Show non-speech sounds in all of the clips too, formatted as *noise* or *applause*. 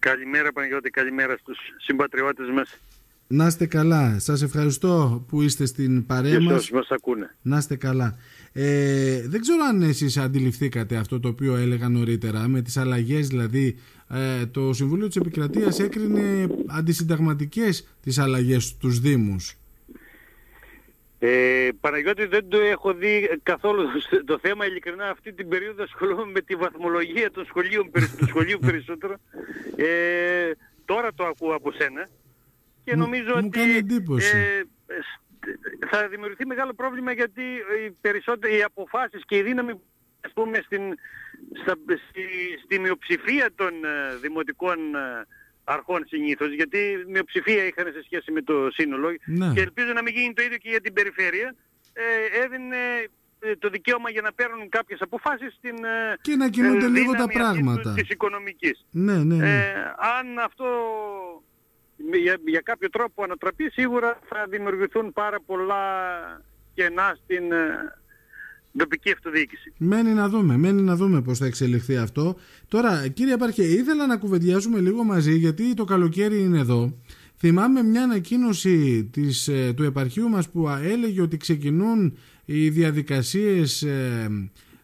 Καλημέρα Παναγιώτη, καλημέρα στους συμπατριώτες μας. Να είστε καλά. Σας ευχαριστώ που είστε στην παρέα μας. μας ακούνε. Να είστε καλά. Ε, δεν ξέρω αν εσείς αντιληφθήκατε αυτό το οποίο έλεγα νωρίτερα με τις αλλαγές δηλαδή ε, το Συμβούλιο της Επικρατείας έκρινε αντισυνταγματικές τις αλλαγές στους Δήμους. Ε, Παναγιώτη δεν το έχω δει καθόλου. *laughs* Το θέμα ειλικρινά αυτή την περίοδο ασχολούμαι με τη βαθμολογία των σχολείων, του σχολείου *laughs* περισσότερο. Ε, τώρα το ακούω από σένα και νομίζω μου, ότι ε, θα δημιουργηθεί μεγάλο πρόβλημα γιατί οι, περισσότεροι, οι αποφάσεις και η δύναμη ας πούμε στην, στα, στη, στη μειοψηφία των ε, δημοτικών ε, αρχών συνήθως, γιατί μειοψηφία είχαν σε σχέση με το σύνολο ναι. και ελπίζω να μην γίνει το ίδιο και για την περιφέρεια, ε, έδινε ε, το δικαίωμα για να παίρνουν κάποιες αποφάσεις στην ε, και να κινούνται λίγο τα πράγματα της οικονομικής. Ναι, ναι, ναι. Ε, αν αυτό για, για κάποιο τρόπο ανατραπεί σίγουρα θα δημιουργηθούν πάρα πολλά κενά στην τοπική αυτοδιοίκηση. Μένει να δούμε, μένει να δούμε πώς θα εξελιχθεί αυτό. Τώρα, κύριε Παρχέ, ήθελα να κουβεντιάσουμε λίγο μαζί, γιατί το καλοκαίρι είναι εδώ. Θυμάμαι μια ανακοίνωση της, ε, του επαρχείου μας που έλεγε ότι ξεκινούν οι διαδικασίες ε,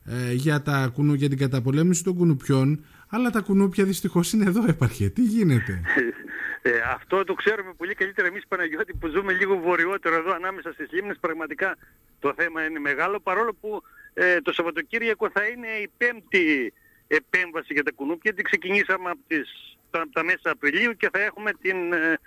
ε, για, τα, για την καταπολέμηση των κουνουπιών, αλλά τα κουνούπια δυστυχώς είναι εδώ επαρχέ. Τι γίνεται; *laughs* Ε, αυτό το ξέρουμε πολύ καλύτερα εμείς Παναγιώτη που ζούμε λίγο βορειότερο εδώ ανάμεσα στις λίμνες. Πραγματικά το θέμα είναι μεγάλο παρόλο που ε, το Σαββατοκύριακο θα είναι η πέμπτη επέμβαση για τα κουνούπια γιατί ξεκινήσαμε από τις, τα, τα μέσα Απριλίου και θα έχουμε την ε,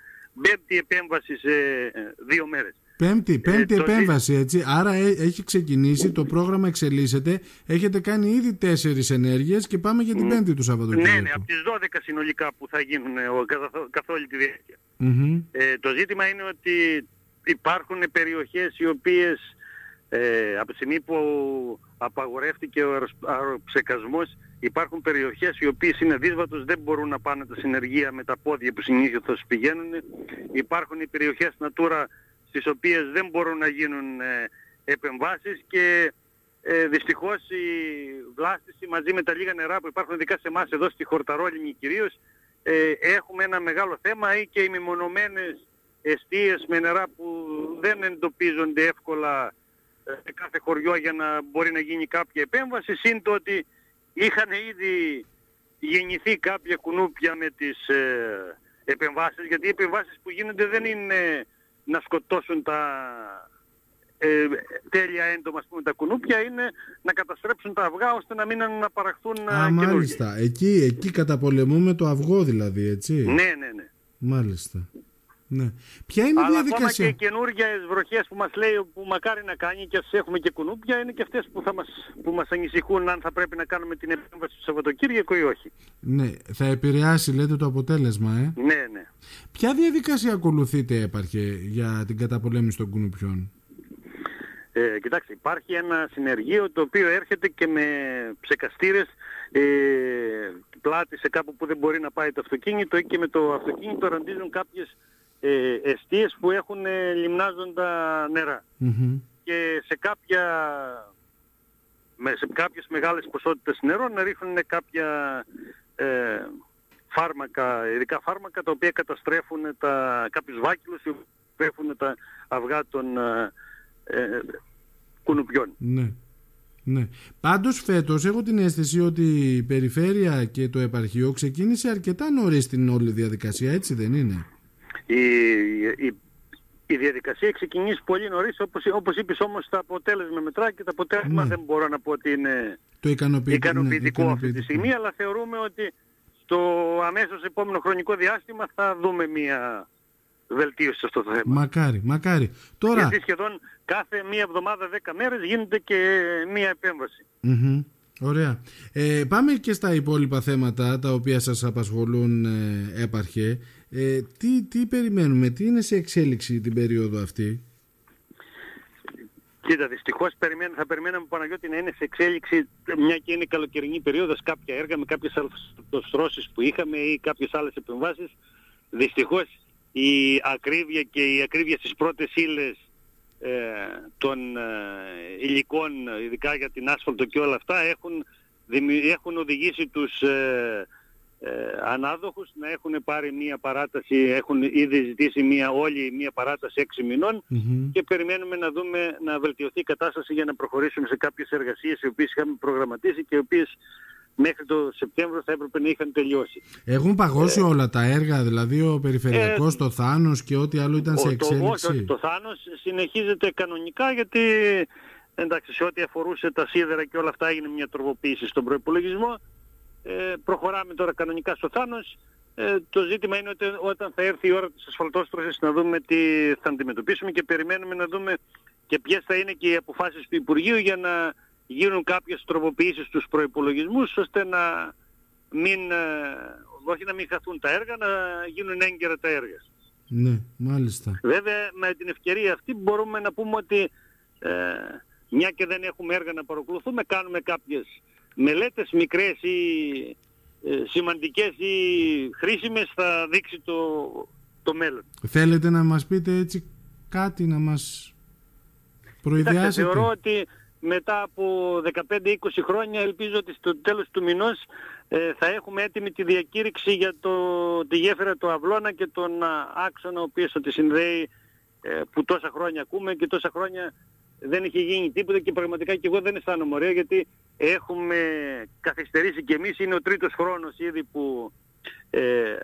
πέμπτη επέμβαση σε ε, δύο μέρες. Πέμπτη, ε, πέμπτη επέμβαση, έτσι. Άρα ε, έχει ξεκινήσει, το πρόγραμμα εξελίσσεται. Έχετε κάνει ήδη τέσσερις ενέργειες και πάμε για την mm. πέμπτη του Σαββατοκύριακου. Ναι, ναι, από τις 12 συνολικά που θα γίνουν καθ' όλη τη διάρκεια. Ε, το ζήτημα είναι ότι υπάρχουν περιοχές οι οποίες ε, από τη στιγμή που απαγορεύτηκε ο αεροψεκασμός υπάρχουν περιοχές οι οποίες είναι δύσβατος, δεν μπορούν να πάνε τα συνεργεία με τα πόδια που συνήθως πηγαίνουν. Υπάρχουν οι περιοχές Natura στις οποίες δεν μπορούν να γίνουν ε, επεμβάσεις και ε, δυστυχώς η βλάστηση μαζί με τα λίγα νερά που υπάρχουν ειδικά σε εμάς εδώ στη Χορταρόλινη κυρίως ε, έχουμε ένα μεγάλο θέμα ή και οι μεμονωμένες εστίες με νερά που δεν εντοπίζονται εύκολα ε, σε κάθε χωριό για να μπορεί να γίνει κάποια επέμβαση συν το ότι είχαν ήδη γεννηθεί κάποια κουνούπια με τις ε, επεμβάσεις γιατί οι επεμβάσεις που γίνονται δεν είναι να σκοτώσουν τα ε, τέλεια έντομα, πούμε, τα κουνούπια είναι να καταστρέψουν τα αυγά ώστε να μην αναπαραχθούν ε, Α, μάλιστα. Εκεί, εκεί καταπολεμούμε το αυγό δηλαδή, έτσι. Ναι, ναι, ναι. Μάλιστα. Ναι. Ποια είναι η διαδικασία. Αλλά ακόμα και καινούργια βροχές που μας λέει που μακάρι να κάνει και ας έχουμε και κουνούπια είναι και αυτές που, θα μας, που μας ανησυχούν αν θα πρέπει να κάνουμε την επέμβαση του Σαββατοκύριακο ή όχι. Ναι, θα επηρεάσει λέτε το αποτέλεσμα, ε; Ναι, ναι. Ποια διαδικασία ακολουθείτε έπαρχε για την καταπολέμηση των κουνουπιών; Ε, κοιτάξτε, υπάρχει ένα συνεργείο το οποίο έρχεται και με ψεκαστήρες ε, πλάτη σε κάπου που δεν μπορεί να πάει το αυτοκίνητο ή και με το αυτοκίνητο ραντίζουν κάποιες ε, εστίες που έχουν ε, λιμνάζοντα Και σε κάποια σε κάποιες μεγάλες ποσότητες νερό να ρίχνουν κάποια ε, φάρμακα, ειδικά φάρμακα τα οποία καταστρέφουν τα, κάποιους βάκυλους που καταστρέφουν τα αυγά των ε, ε, κουνουπιών. Ναι. Ναι. Πάντως φέτος έχω την αίσθηση ότι η περιφέρεια και το επαρχείο ξεκίνησε αρκετά νωρίς την όλη διαδικασία, έτσι δεν είναι; Η, η, η διαδικασία ξεκινήσει πολύ νωρίς, όπως, όπως είπες όμως το αποτέλεσμα μετρά και το αποτέλεσμα ναι. δεν μπορώ να πω ότι είναι το ικανοποιητικό, ικανοποιητικό ναι, αυτή τη στιγμή, αλλά θεωρούμε ότι στο αμέσως επόμενο χρονικό διάστημα θα δούμε μια βελτίωση σε αυτό το θέμα. Μακάρι, μακάρι. Τώρα... Γιατί σχεδόν κάθε μία εβδομάδα, δέκα μέρες γίνεται και μία επέμβαση. Ωραία. Ε, πάμε και στα υπόλοιπα θέματα τα οποία σας απασχολούν ε, έπαρχε. Ε, τι, τι περιμένουμε, τι είναι σε εξέλιξη την περίοδο αυτή; Κοίτα, δυστυχώς θα περιμέναμε Παναγιώτη να είναι σε εξέλιξη μια και είναι καλοκαιρινή περίοδος κάποια έργα με κάποιες αλφαστρώσεις που είχαμε ή κάποιες άλλες επεμβάσεις. Δυστυχώς η ακρίβεια και η ακρίβεια στις πρώτες ύλες ε, των ε, υλικών, ειδικά για την άσφαλτο και όλα αυτά, έχουν, έχουν οδηγήσει τους, ε, ε, ανάδοχους να έχουν πάρει μία παράταση, έχουν ήδη ζητήσει μία, όλοι μία παράταση 6 μηνων και περιμένουμε να δούμε να βελτιωθεί η κατάσταση για να προχωρήσουμε σε κάποιες εργασίες οι οποίες είχαμε προγραμματίσει και οι οποίες μέχρι το Σεπτέμβριο θα έπρεπε να είχαν τελειώσει. Έχουν παγώσει ε, όλα τα έργα, δηλαδή ο περιφερειακός, ε, το Θάνος και ό,τι άλλο ήταν σε εξέλιξη; Το, το, το Θάνος συνεχίζεται κανονικά γιατί εντάξει, σε ό,τι αφορούσε τα σίδερα και όλα αυτά έγινε μια τροποποίηση στον προϋπολογισμό. Ε, προχωράμε τώρα κανονικά στο Θάνος. Ε, το ζήτημα είναι ότι όταν θα έρθει η ώρα της ασφαλτόστρωσης να δούμε τι θα αντιμετωπίσουμε και περιμένουμε να δούμε και ποιες θα είναι και οι αποφάσεις του Υπουργείου για να γίνουν κάποιες τροποποιήσεις στους προϋπολογισμούς ώστε να μην, ε, όχι να μην χαθούν τα έργα, να γίνουν έγκαιρα τα έργα. Ναι, μάλιστα. Βέβαια με την ευκαιρία αυτή μπορούμε να πούμε ότι ε, μια και δεν έχουμε έργα να παρακολουθούμε, κάνουμε κάποιες μελέτες μικρές ή ε, σημαντικές ή χρήσιμες θα δείξει το, το μέλλον. Θέλετε να μας πείτε έτσι κάτι να μας προειδιάσετε. θεωρώ ότι μετά από 15-20 χρόνια ελπίζω ότι στο τέλος του μηνός ε, θα έχουμε έτοιμη τη διακήρυξη για το, τη γέφυρα του Αυλώνα και τον άξονα ο οποίος θα τη συνδέει ε, που τόσα χρόνια ακούμε και τόσα χρόνια δεν είχε γίνει τίποτα και πραγματικά και εγώ δεν αισθάνομαι ωραία γιατί έχουμε καθυστερήσει και εμείς, είναι ο τρίτος χρόνος ήδη που ε,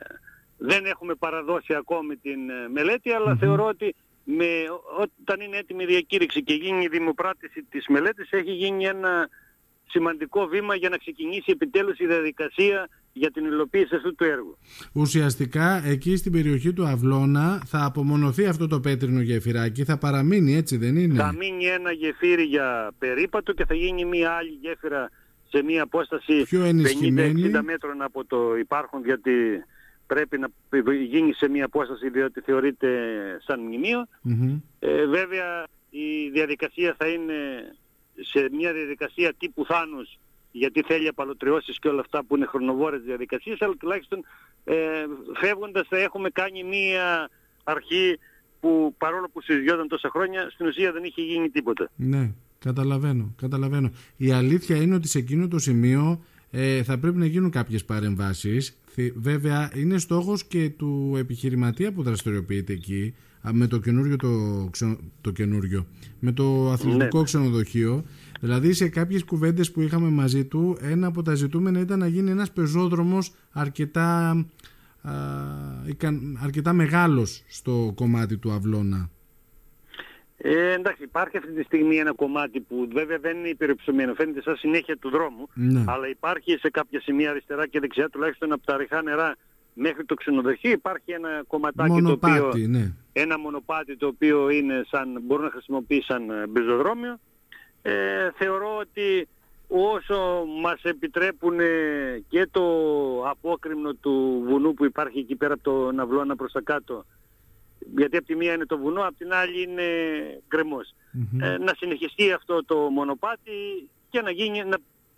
δεν έχουμε παραδώσει ακόμη την ε, μελέτη αλλά θεωρώ ότι με, όταν είναι έτοιμη η διακήρυξη και γίνει η δημοπράτηση της μελέτης έχει γίνει ένα σημαντικό βήμα για να ξεκινήσει επιτέλους η διαδικασία για την υλοποίηση αυτού του έργου. Ουσιαστικά εκεί στην περιοχή του Αυλώνα θα απομονωθεί αυτό το πέτρινο γεφυράκι, θα παραμείνει έτσι δεν είναι; Θα μείνει ένα γεφύρι για περίπατο και θα γίνει μια άλλη γέφυρα σε μια απόσταση 50-60 μέτρων από το υπάρχον γιατί πρέπει να γίνει σε μια απόσταση διότι θεωρείται σαν μνημείο. Ε, βέβαια η διαδικασία θα είναι σε μια διαδικασία τύπου θάνους γιατί θέλει απαλωτριώσεις και όλα αυτά που είναι χρονοβόρες διαδικασίες, αλλά τουλάχιστον ε, φεύγοντας θα έχουμε κάνει μία αρχή που παρόλο που συζητιόταν τόσα χρόνια, στην ουσία δεν είχε γίνει τίποτα. Ναι, καταλαβαίνω, καταλαβαίνω. Η αλήθεια είναι ότι σε εκείνο το σημείο ε, θα πρέπει να γίνουν κάποιες παρεμβάσεις. Βέβαια είναι στόχος και του επιχειρηματία που δραστηριοποιείται εκεί με το καινούριο το, το καινούριο, με το αθλητικό ναι. ξενοδοχείο Δηλαδή σε κάποιες κουβέντες που είχαμε μαζί του ένα από τα ζητούμενα ήταν να γίνει ένας πεζόδρομος αρκετά, α, αρκετά μεγάλος στο κομμάτι του Αυλώνα. Ε, εντάξει, υπάρχει αυτή τη στιγμή ένα κομμάτι που βέβαια δεν είναι υπερυψωμένο, φαίνεται σαν συνέχεια του δρόμου, ναι. αλλά υπάρχει σε κάποια σημεία αριστερά και δεξιά, τουλάχιστον από τα ριχά νερά μέχρι το ξενοδοχείο, υπάρχει ένα κομματάκι μονοπάτι, το οποίο, ναι. ένα μονοπάτι το οποίο είναι σαν, μπορούν να χρησιμοποιήσουν σαν πεζοδρόμιο ε, θεωρώ ότι όσο μας επιτρέπουν και το απόκριμνο του βουνού που υπάρχει εκεί πέρα από το Ναυλώνα προς τα κάτω γιατί από τη μία είναι το βουνό, από την άλλη είναι ε, να συνεχιστεί αυτό το μονοπάτι και να γίνει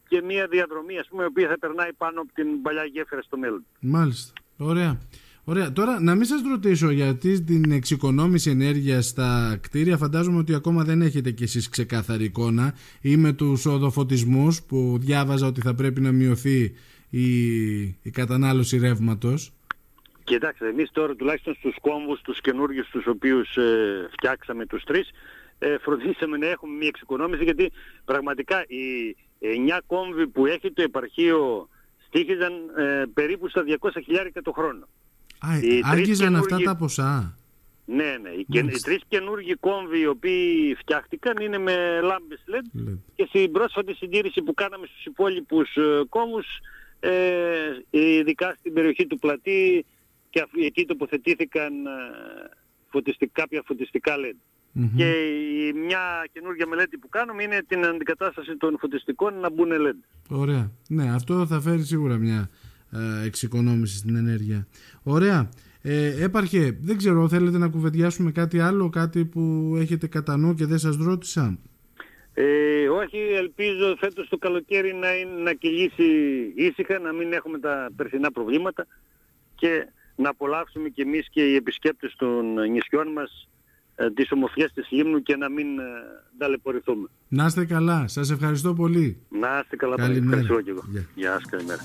και μια διαδρομή ας πούμε, η οποία θα περνάει πάνω από την παλιά γέφυρα στο μέλλον. Μάλιστα. Ωραία. Ωραία. Τώρα να μην σας ρωτήσω γιατί την εξοικονόμηση ενέργειας στα κτίρια φαντάζομαι ότι ακόμα δεν έχετε κι εσείς ξεκάθαρη εικόνα ή με τους οδοφωτισμούς που διάβαζα ότι θα πρέπει να μειωθεί η, η κατανάλωση ρεύματος. Κοιτάξτε, εμείς τώρα τουλάχιστον στους κόμβους, τους καινούργιους τους οποίους ε, φτιάξαμε τους τρεις, ε, φροντίσαμε να έχουμε μια εξοικονόμηση γιατί πραγματικά οι 9 κόμβοι που έχει το επαρχείο στήχιζαν ε, περίπου στα 200 χιλιάρικα το χρόνο. Α, άγγιζαν αυτά τα ποσά. Ναι, ναι. Οι, και, οι τρεις καινούργιοι κόμβοι οι οποίοι φτιάχτηκαν είναι με λάμπες LED, και στην πρόσφατη συντήρηση που κάναμε στους υπόλοιπους ε, κόμβους ε, ειδικά στην περιοχή του πλατή και εκεί τοποθετήθηκαν ε, κάποια φωτιστικά LED. Και η, μια καινούργια μελέτη που κάνουμε είναι την αντικατάσταση των φωτιστικών να μπουν LED. Ωραία. Ναι, αυτό θα φέρει σίγουρα μια ε, εξοικονόμηση στην ενέργεια. Ωραία. Ε, έπαρχε, δεν ξέρω, θέλετε να κουβεντιάσουμε κάτι άλλο, κάτι που έχετε κατά νου και δεν σας ρώτησα; Ε, όχι, ελπίζω φέτος το καλοκαίρι να, είναι, να κυλήσει ήσυχα, να μην έχουμε τα περσινά προβλήματα και να απολαύσουμε και εμείς και οι επισκέπτες των νησιών μας ε, τις ομορφιές της Λίμνου και να μην ε, ταλαιπωρηθούμε. Να είστε καλά. Σας ευχαριστώ πολύ. Να είστε καλά. Καλημέρα. Ευχαριστώ και εγώ. Γεια σας, καλημέρα.